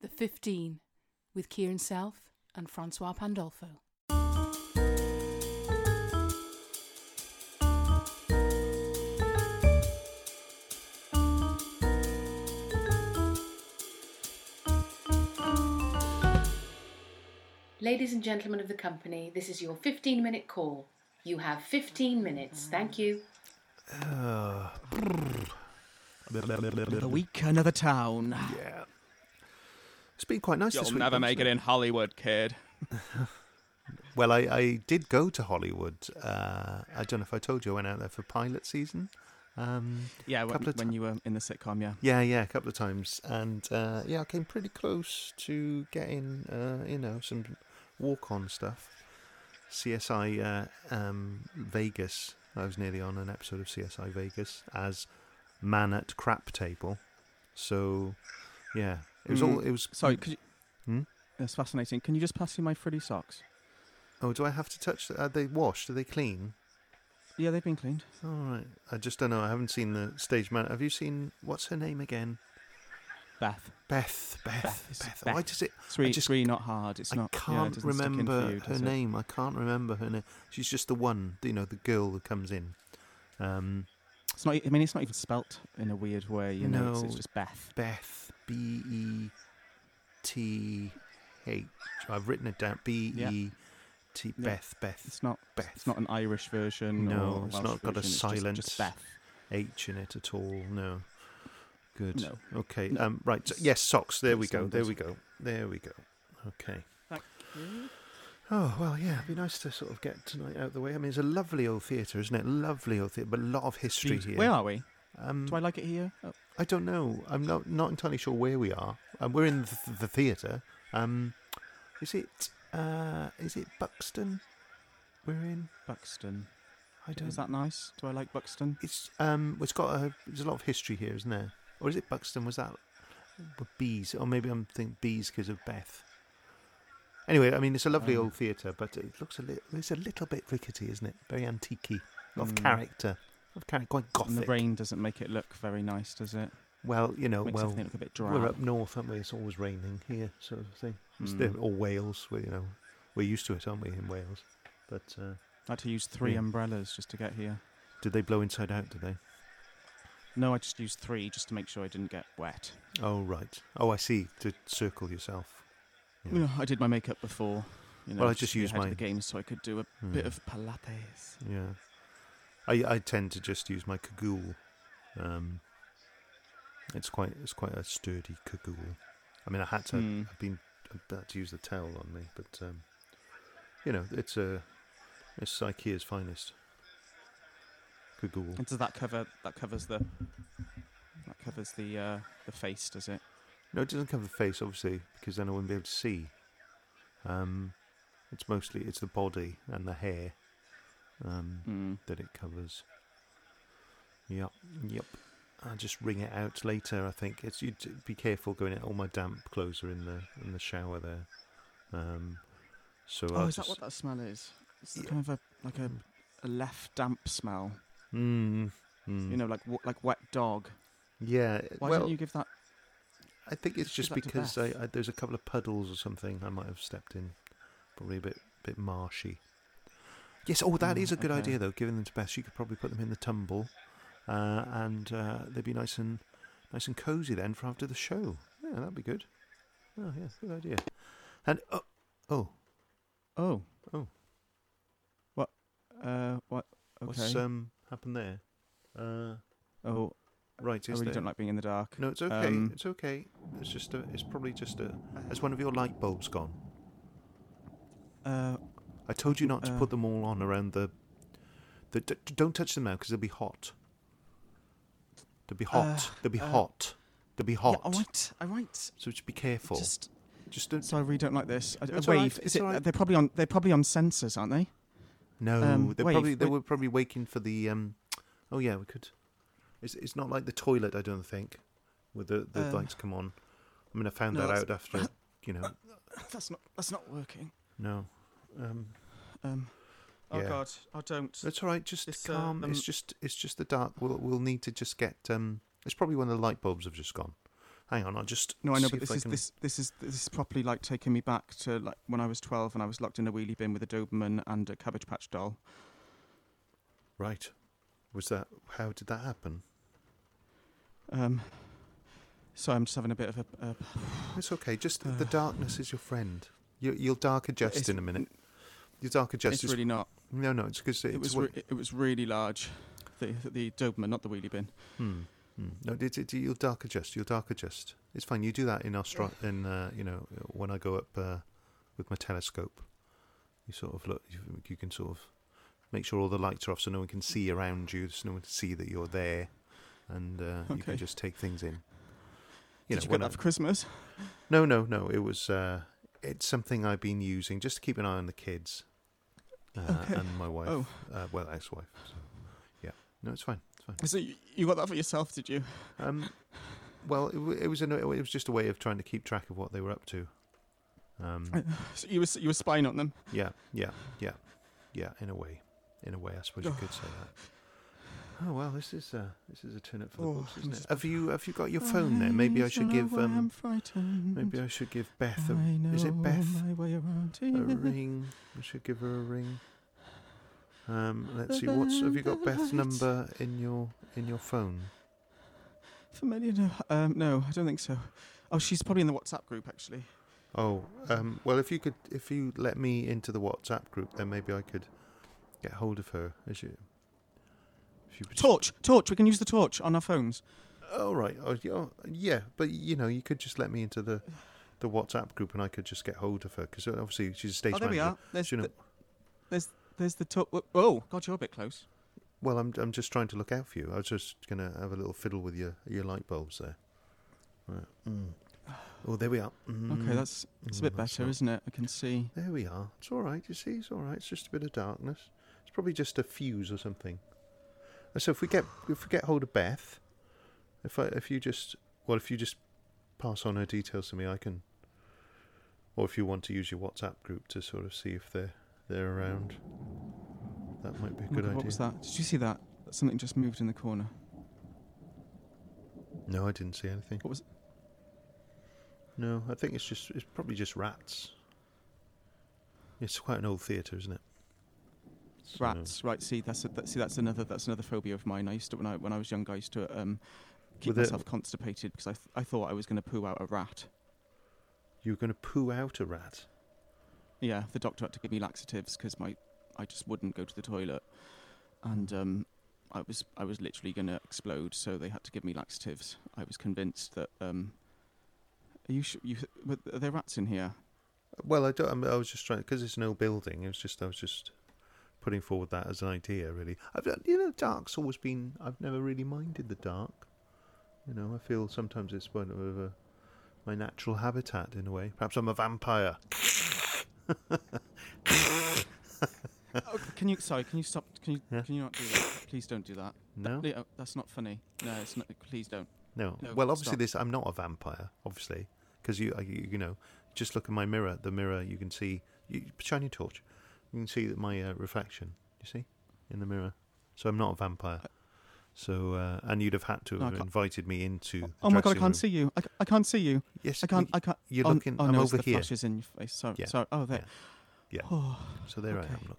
The 15 with Kieran Self and Francois Pandolfo. Ladies and gentlemen of the company, this is your 15 minute call. You have 15 minutes. Thank you. Uh, Another week, another town. yeah. It's been quite nice You'll this week. never make it in Hollywood, kid. Well, I, I did go to Hollywood. Uh, I don't know if I told you I went out there for pilot season. Um, Yeah, when, when you were in the sitcom, yeah. yeah, yeah, a couple of times, and uh, yeah, I came pretty close to getting, uh, you know, some walk-on stuff. CSI uh, um, Vegas. I was nearly on an episode of CSI Vegas as man at crap table. So, yeah, it was Mm. all. It was. Sorry, could you, Hmm? that's fascinating. Can you just pass me my frilly socks? Oh, do I have to touch? Are they washed? Are they clean? Yeah, they've been cleaned. All right. I just don't know. I haven't seen the stage man. Have you seen what's her name again? Beth. Beth. Beth. Beth, Beth. Why does it? Really, just- really not hard. It's I not. yeah, it can't doesn't stick in for remember you, her it? name. I can't remember her name. She's just the one. You know, the girl that comes in. Um, It's not. I mean, it's not even spelt in a weird way. You know, it's, No. it's just Beth. Beth. B E T H. I've written it down. B E T. Beth. Beth. It's not. Beth. It's not an Irish version. No, or it's not got a version, it's silent- Just, just Beth. H in it at all. No. Good. No. Okay. No. Um, right. so- yes, socks. There we go. There we go. There we go. Okay. Thank you. Oh well, yeah. It'd be nice to sort of get tonight out of the way. I mean, it's a lovely old theatre, isn't it? Lovely old theatre, but a lot of history Beautiful. here. Where are we? Um, Do I like it here? Oh, I don't know. I'm not not entirely sure where we are. Um, we're in the, the theatre. Um, is it uh, is it Buxton? We're in. Buxton. I don't. Is that nice? Do I like Buxton? It's um. It's got a. There's a lot of history here, isn't there? Or is it Buxton? Was that bees? Or maybe I'm thinking bees because of Beth. Anyway, I mean, it's a lovely Um, old theatre, but it looks a little. It's a little bit rickety, isn't it? Very antique. Of Mm. character. Of character. Quite gothic. And the rain doesn't make it look very nice, does it? Well, you know, Makes well, look a bit dry. we're up north, aren't we? It's always raining here, sort of thing. Mm. or Wales, where you know, we're used to it, aren't we, in Wales? But uh, I had to use three Yeah. umbrellas just to get here. did they blow inside out? Did they? No, I just used three just to make sure I didn't get wet. Oh right. Oh, I see. To circle yourself. Yeah. I did my makeup before. You know, Well, I just used of the game so I could do a Hmm. bit of Pilates. Yeah. I I tend to just use my cagoule. Um, it's quite it's quite a sturdy cagoule. I mean, I had to. Hmm. I've been I've to use the towel on me, but um, you know, it's a it's IKEA's finest cagoule. And does that cover that covers the that covers the uh, the face, does it? No, it doesn't cover the face, obviously, because then I wouldn't be able to see. Um, it's mostly it's the body and the hair um, Hmm. that it covers. Yep, yep. I'll just wring it out later. I think it's you be careful going in. All my damp clothes are in the in the shower there. Um, so Oh, I'll is that what that smell is? It's Yeah. kind of a like a, a left damp smell. Mm, mm. You know, like w- like wet dog. Yeah. Why well, don't you give that? I think it's just just give that to because I, I, there's a couple of puddles or something I might have stepped in. Probably a bit bit marshy. Yes, oh, that Mm, is a good okay. idea though. Giving them to Beth, she could probably put them in the tumble, uh, and uh, they'd be nice and nice and cozy then for after the show. Yeah, that'd be good. Oh yeah, good idea. And oh, oh, Oh. Oh. What? Uh. What? Okay. what's um happened there? Uh, oh, right, I really there? don't like being in the dark. No, it's okay. Um, it's okay. It's just a, it's probably just a. Has one of your light bulbs gone? Uh. I told you not to Uh, put them all on around the. the d- don't touch them now because they'll be hot. They'll be hot. Uh, they'll be uh, hot. They'll be hot. Yeah, I won't. I won't. So just be careful. Just, Just. don't. So I really don't like this. I, uh, all right, wave. it's Is it? all right. They're probably on. They're probably on sensors, aren't they? no, um, they probably they were probably waiting for the. um Oh yeah, we could. It's it's not like the toilet. I don't think, where the the Uh, lights come on. I mean, I found no, that out after. You know, That's not. That's not working. no. Um, Um. Oh Yeah. God. I don't. That's all right. Just It's, uh, calm. it's um, just it's just the dark. We'll we'll need to just get. Um, it's probably when the light bulbs have just gone, Hang on, I'll just. No, I know, but this is can- this this is this is properly like taking me back to like when I was twelve and I was locked in a wheelie bin with a Doberman and a Cabbage Patch doll. Right. Was that. How did that happen? Um, so I'm just having a bit of a. a It's okay. Just the Uh. darkness is your friend. You, you'll dark adjust in a minute. Your dark adjust it's is. really not. no, no, it's because It, was re- it was really large. The the Doberman, not the wheelie bin. Hmm. Hmm. No, it, it, you'll dark adjust. You'll dark adjust. It's fine. You do that in Australia. In uh, you know, when I go up uh, with my telescope, you sort of look. You, you can sort of make sure all the lights are off, so no one can see around you. So no one can see that you're there, and uh, you can just take things in. You Did you when get I- that for Christmas? no, no, no. It was. Uh, it's something I've been using just to keep an eye on the kids uh, Okay. and my wife. Oh. Uh, well, ex-wife. So, yeah. No, it's fine. It's fine. So you, you got that for yourself, did you? Um, well, it, it was an, it was just a way of trying to keep track of what they were up to. Um, So you were you were spying on them. yeah, yeah, yeah, yeah. In a way, in a way, I suppose you could say that. Oh well, this is uh, this is a turn up for the Oh, books, isn't it? Have you have you got your phone there? Maybe I should give um, maybe I should give Beth a, is it Beth? my way around a ring. I should give her a ring. Um, let's see. What's have you got Beth's number in your in your phone? Familiar? No, um, no, I don't think so. Oh, she's probably in the WhatsApp group actually. Oh, um, well, if you could, if you let me into the WhatsApp group, then maybe I could get hold of her. Is you? If you Torch, torch. We can use the torch on our phones. Oh right. Oh, y- oh, yeah, but you know, you could just let me into the the WhatsApp group, and I could just get hold of her because obviously she's a stage oh, there we manager. are. There's you know, the, there's there's the torch. Oh, God, you're a bit close. well, I'm I'm just trying to look out for you. I was just gonna have a little fiddle with your your light bulbs there. Right. Mm. Oh, there we are. Mm. Okay, that's it's a Mm, bit that's better, isn't it? I can see. There we are. It's all right. You see, it's all right. It's just a bit of darkness. It's probably just a fuse or something. So if we get if we get hold of Beth, if I if you just well if you just pass on her details to me, I can. Or if you want to use your WhatsApp group to sort of see if they're they're around, that might be a Oh good God, idea. What was that? Did you see that? Something just moved in the corner. No, I didn't see anything. What was? No, I think it's just it's probably just rats. It's quite an old theatre, isn't it? Rats, right? See, that's a, that, see, that's another that's another phobia of mine. I used to when I when I was young, I used to um, keep With it- myself constipated because I th- I thought I was going to poo out a rat. You were going to poo out a rat. Yeah, the doctor had to give me laxatives because my I just wouldn't go to the toilet, and um, I was I was literally going to explode. So they had to give me laxatives. I was convinced that um, are you sure you but are there rats in here? Well, I don't. I, I was just trying because it's an old building. It was just I was just putting forward that as an idea. Really, I've uh, you know, dark's always been. I've never really minded the dark. You know, I feel sometimes it's one of a, my natural habitat in a way. Perhaps I'm a vampire. oh, can you sorry? Can you stop? Can you Yeah. can you not do that? Please don't do that. No, Leo, uh, that's not funny. No, it's not. Please don't. no. No, well, obviously, stop. this I'm not a vampire. Obviously, because you, you, you know, just look at my mirror. The mirror, you can see. You, shine your torch. You can see that my uh, reflection. You see, in the mirror. So I'm not a vampire. So uh, and you'd have had to have can't- invited me into. The Oh my god, I can't room. see you. I, I can't see you. Yes, I can't. I can't. You're oh, looking. Oh, I'm no, over the here. flashes in your face. Sorry. Yeah. Sorry. Oh, there. Yeah. Oh, So there Okay. I am. Look.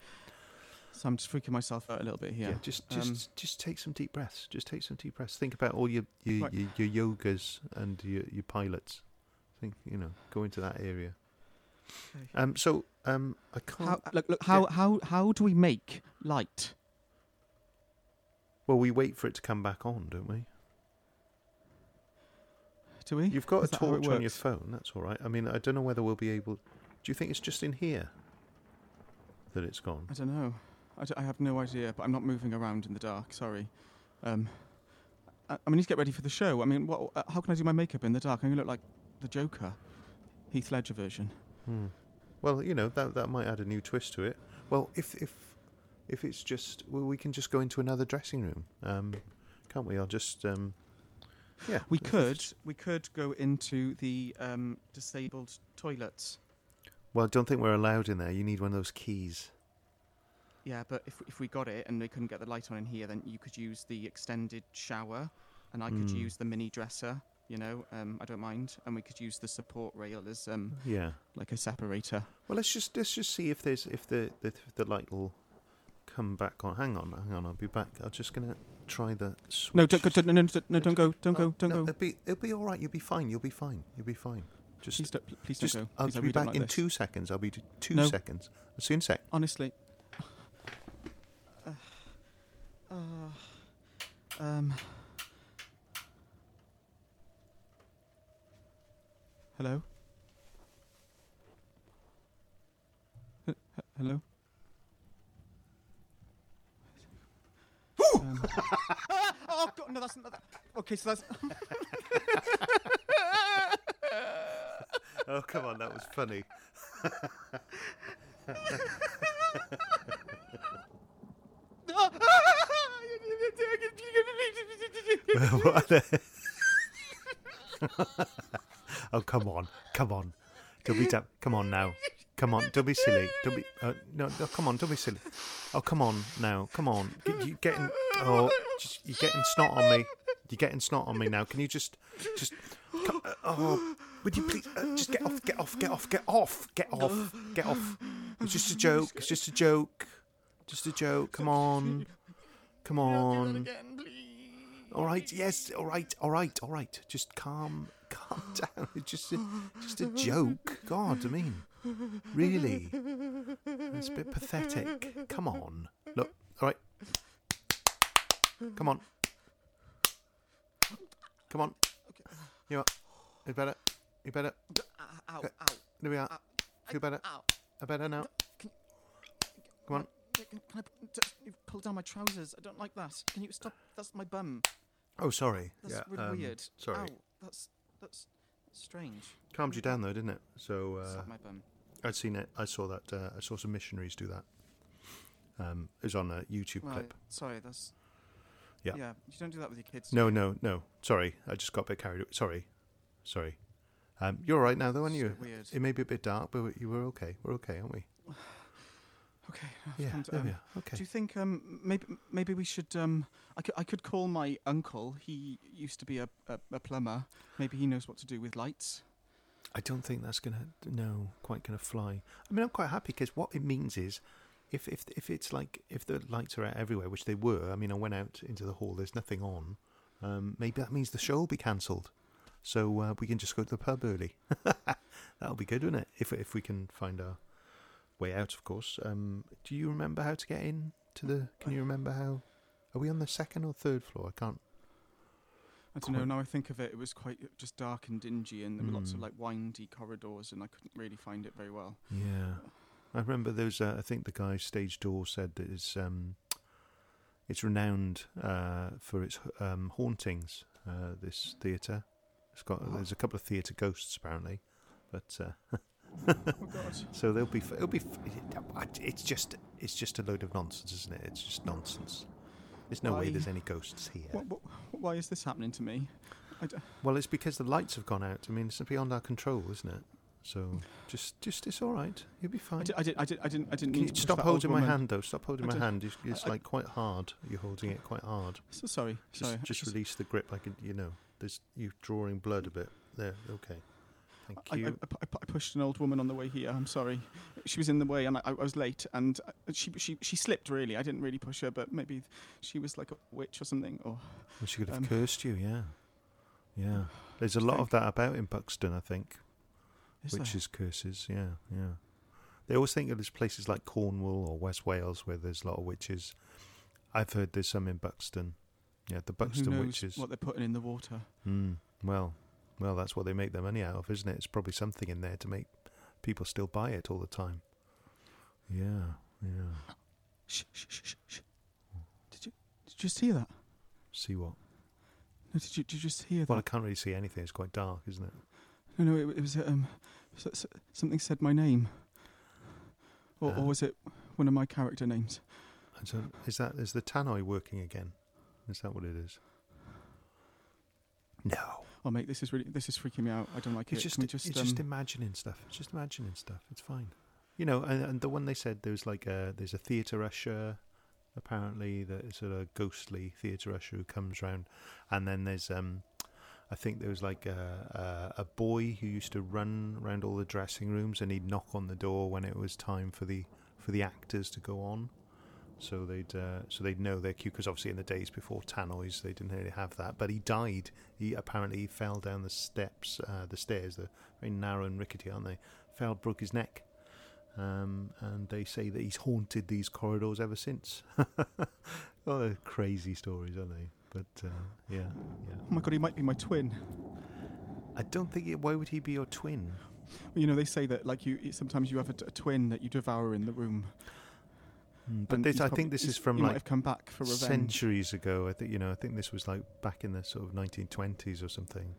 so I'm just freaking myself out a little bit here. Yeah. Just, just, Um, just take some deep breaths. Just take some deep breaths. Think about all your your, Right. your, your yogas and your your pilots. Think you know. Go into that area. Okay. Um. So um. I can't. How, look, look, how, how, how do we make light? well, we wait for it to come back on, don't we? Do we? You've got Is a that how it torch on your phone. That's all right. I mean, I don't know whether we'll be able. Do you think it's just in here that it's gone? I don't know. I, d- I have no idea, but I'm not moving around in the dark. Sorry. Um, I, I need to get ready for the show. I mean, what, uh, how can I do my makeup in the dark? I'm going to look like the Joker, Heath Ledger version. Hmm. Well, you know that that might add a new twist to it. Well, if if if it's just well, we can just go into another dressing room, um, can't we? I'll just um, yeah. We could, we could go into the um, disabled toilets. Well, I don't think we're allowed in there. You need one of those keys. Yeah, but if if we got it and they couldn't get the light on in here, then you could use the extended shower, and I could Mm. use the mini dresser. You know, um, I don't mind, and we could use the support rail as um, Yeah. like a separator. Well, let's just let's just see if there's if the the, the light will come back on. Hang on, hang on. I'll be back. I'm just gonna try the. Switch. No, don't, go, no, no, no, don't go, don't Oh, go, don't no, go. It'll be it'll be all right. You'll be fine. You'll be fine. You'll be fine. Just Please don't, please just don't go. I'll Please, be back like in this. two seconds. I'll be two No. seconds. I'll see you in a sec. Honestly. Uh, uh, um. Hello. H- h- hello. um, oh God, no, that's not that. Okay, so that's. Oh come on, that was funny. What the- oh come on, come on. Don't be da- come on now. Come on, don't be silly. Don't be uh, no, no. Come on, don't be silly. Oh come on now. Come on. Get, you getting oh just, you're getting snot on me. You're getting snot on me now. Can you just just co- uh, oh would you please uh, just get off, get off, get off, get off, get off, get off. It's just a joke. It's just a joke. Just a joke. Come on. Come on. All right. Yes. All right. All right. All right. Just calm, calm down. It's just, a, just a joke. God, I mean, really, it's a bit pathetic. Come on. Look. All right. Come on. Come on. You up? You better. You better. Ow, Okay. ow. There we are. You better. Ow. I better now. Come on. Can, I I p- just, you've pulled down my trousers? I don't like that. Can you stop? That's my bum. Oh, sorry. That's yeah. really um, weird. Sorry. Ow, that's that's strange. Calmed you down though, didn't it? So uh, my bum. I'd seen it. I saw that. Uh, I saw some missionaries do that. Um, it was on a YouTube Right. clip. Sorry, that's. Yeah. Yeah. You don't do that with your kids. No, no, no. Sorry, I just got a bit carried. away. Sorry, sorry. Um, you're all right now, though, aren't you? weird. It may be a bit dark, but you were okay. We're okay, aren't we? Okay. I've Yeah. come to- There we um, are. Okay. Do you think um maybe maybe we should um I could I could call my uncle. He used to be a, a, a plumber. Maybe he knows what to do with lights. I don't think that's gonna no quite gonna fly. I mean, I'm quite happy because what it means is, if if if it's like if the lights are out everywhere, which they were. I mean, I went out into the hall. There's nothing on. Um, maybe that means the show will be cancelled, so uh, we can just go to the pub early. That'll be good, wouldn't it? If if we can find our way out, of course. Um, do you remember how to get in to the? Can you remember how? Are we on the second or third floor? I can't. I don't know. Now I think of it, it was quite just dark and dingy, and there were lots of Mm. like windy corridors, and I couldn't really find it very well. Yeah, I remember those. Uh, I think the guy stage door said that it's um, it's renowned uh, for its um, hauntings. Uh, this theatre, it's got there's a couple of theatre ghosts apparently, but uh, Oh God! so they'll be. It'll be. It's just it's just a load of nonsense, isn't it? It's just nonsense. There's no way there's any ghosts here. What, what, why is this happening to me? I d- Well, it's because the lights have gone out. I mean, it's beyond our control, isn't it? So just just it's all right. You'll be fine. I, did, I did. I did. I didn't. I didn't Can mean you to stop holding my hand though? Stop holding I my hand. It's, it's I- like quite hard. You're holding it quite hard. So sorry. Just sorry. Just just- release the grip. Like you know, there's you drawing blood a bit. There. Okay. Thank I, you. I I I pushed an old woman on the way here. I'm sorry. She was in the way, and I, I was late. And uh, she she she slipped. Really, I didn't really push her, but maybe she was like a witch or something. Or Well, she could have um, cursed you. Yeah. Yeah. There's a lot of that about in Buxton, I think. is witches curses. Yeah. Yeah. They always think of there's places like Cornwall or West Wales where there's a lot of witches. I've heard there's some in Buxton. Yeah, the there? Buxton Who knows witches. what they're putting in the water? Mm, well, well, that's what they make their money out of, isn't it? It's probably something in there to make people still buy it all the time. Yeah, yeah. Shh, shh, shh, shh, shh. Did you did you just hear that? See what? No, did you did you just hear Well, I can't really see anything. It's quite dark, isn't it? No, no, it, it was um, something said my name, or, Uh. or was it one of my character names? Is that is the tannoy working again? Is that what it is? No, Oh, mate, this is really this is freaking me out. I don't like it's it. just we it's just, just um, imagining stuff. It's just imagining stuff. It's fine. You know, and, and the one they said there's like a there's a theatre usher, apparently that is sort of ghostly theatre usher who comes round, and then there's um I think there was like a, a a boy who used to run around all the dressing rooms, and he'd knock on the door when it was time for the for the actors to go on. So they'd uh, so they'd know their cue because obviously in the days before tannoys they didn't really have that. But he died. He apparently fell down the steps, uh, the stairs. They're very narrow and rickety, aren't they? Fell, broke his neck. Um, and they say that he's haunted these corridors ever since. oh, they're crazy stories, aren't they? But uh, yeah, yeah. Oh my god, he might be my twin. I don't think. It, why would he be your twin? You know, they say that like you sometimes you have a, t- a twin that you devour in the room. Hmm, But this, I think this is from he like have come back for revenge. centuries ago. I think you know. I think this was like back in the sort of 1920s or something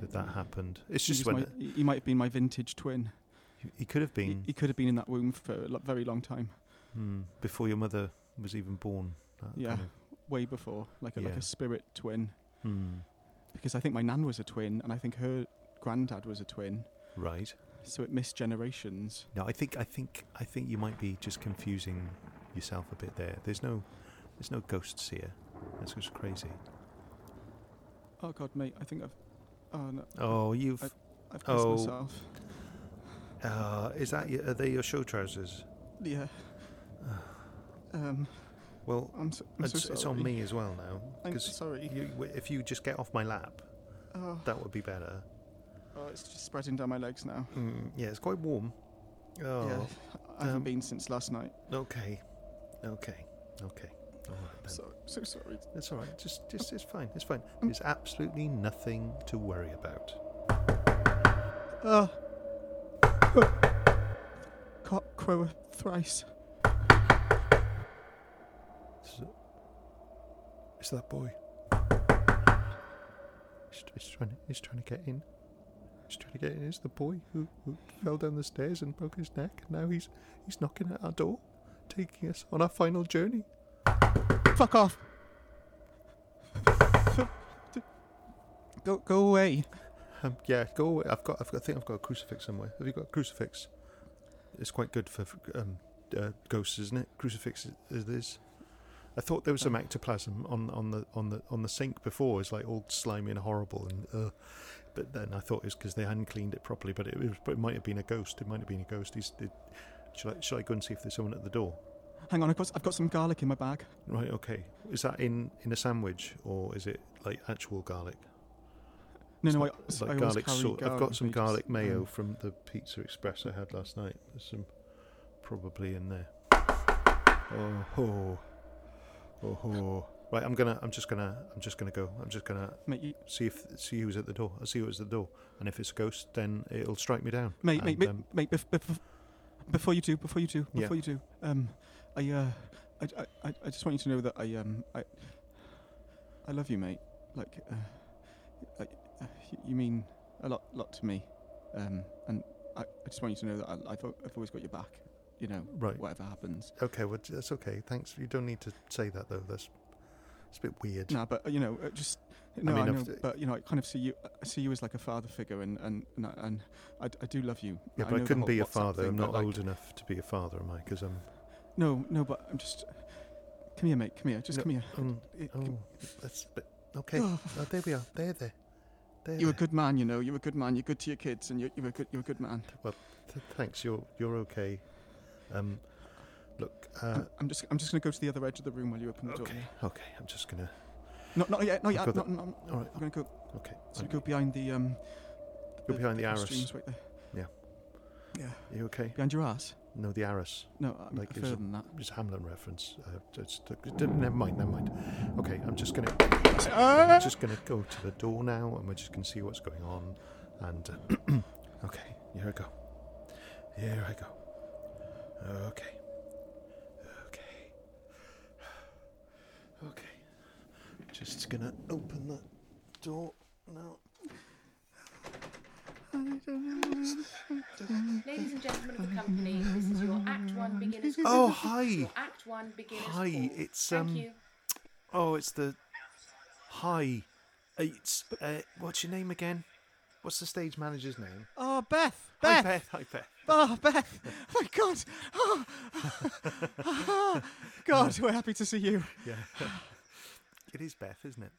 that that happened. It's just was when my- he he might have been my vintage twin. he, he could have been he could have been in that womb for a very long time, hmm, before your mother was even born. Yeah. kind of- way before, like a, like a spirit twin. hmm, Because I think my nan was a twin, and I think her granddad was a twin. right. So it missed generations. No, I think I think I think you might be just confusing yourself a bit there. There's no there's no ghosts here. That's just crazy. Oh God, mate, I think I've. Oh no, Oh, you've. I've kissed oh. myself. Uh, is that your, are they your show trousers? Yeah. Um, Well, I'm so, I'm so it's, sorry. it's on me as well now. I'm sorry. you, if you just get off my lap, Oh, that would be better. Oh, it's just spreading down my legs now. Mm, yeah, it's quite warm. Oh, Yeah, I haven't um, been since last night. okay, okay, okay. All right then. So so sorry. It's all right. Just, just, it's fine. It's fine. There's absolutely nothing to worry about. Uh, cock crow thrice. Is, it- is that boy? He's, he's trying. He's trying to get in. He's trying to get in. Is the boy who, who fell down the stairs and broke his neck? And now he's he's knocking at our door, taking us on our final journey. Fuck off. go go away. Um, yeah, go away. I've got, I've got. I think I've got a crucifix somewhere. Have you got a crucifix? It's quite good for um, uh, ghosts, isn't it? Crucifix is this. I thought there was some ectoplasm on, on the on the on the sink before. It's like all slimy and horrible, and uh, but then I thought it was because they hadn't cleaned it properly. But it was, but it might have been a ghost. It might have been a ghost. He's, it, should I should I go and see if there's someone at the door? Hang on, I've got I've got some garlic in my bag. Right. Okay. Is that in in a sandwich or is it like actual garlic? No, It's no, I, it's I like always garlic carry sauce. I've got some garlic mayo um, from the Pizza Express I had last night. There's some probably in there. Oh ho, oh ho. Right, I'm gonna. I'm just gonna. I'm just gonna go. I'm just gonna mate, see if see who's at the door. I'll see who's at the door, and if it's a ghost, then it'll strike me down. mate, mate, And, mate, um, mate bef- bef- before you do, before you do, Yeah. before you do, um, I, uh, I, I, I- I just want you to know that I, um, I, I love you, mate. Like, uh, I, uh, you mean a lot, lot to me, um, and I, I just want you to know that I, I've, I've always got your back. You know, Right. whatever happens. Okay. Well, that's okay. Thanks. You don't need to say that though. That's it's a bit weird. No, but uh, you know, uh, just no, I, mean, know, I've- but you know, I kind of see you. I see you as like a father figure, and and and, I- and I, I do love you. Yeah, I but I, couldn't be a WhatsApp father. thing, I'm not like, old enough to be a father, am I? Because I'm. No, no, but I'm just. Come here, mate. Come here. Just No, come here. Um, It- oh, that's but okay. Oh, there we are. There, there. There. you're a good man, you know. You're a good man. You're good to your kids, and you're, you're a good. You're a good man. Th- thanks. You're you're okay. Um, look. Uh, I'm, I'm just. I'm just gonna go to the other edge of the room while you open the door. okay. Okay. I'm just gonna. Not, not yet. Not I've yet. got Not, not, All right. I'm gonna go. Okay. So okay. go behind the um. Go behind the arras. costumes right there. Yeah. Yeah. You okay? Behind your ass. No, the arras. No, I'm Like, further than that. It's a Hamlet reference. Uh, it's, it's, never mind. Never mind. Okay. I'm just gonna. Ah! I'm just gonna go to the door now, and we're just gonna see what's going on. And uh, okay, here I go. Here I go. Okay. Okay. Okay. Just gonna open the door now. Ladies and gentlemen of the company, this is your Act One beginners. Oh, hi. Your Act One beginners. Hi, call. it's, Thank um, you. Oh, it's the. Hi. It's uh, what's your name again? What's the stage manager's name? Oh, Beth. Hi, Beth. Beth. Hi, Beth. Oh, Beth! Oh my God! Oh. oh. God, we're happy to see you. Yeah. it is Beth, isn't it?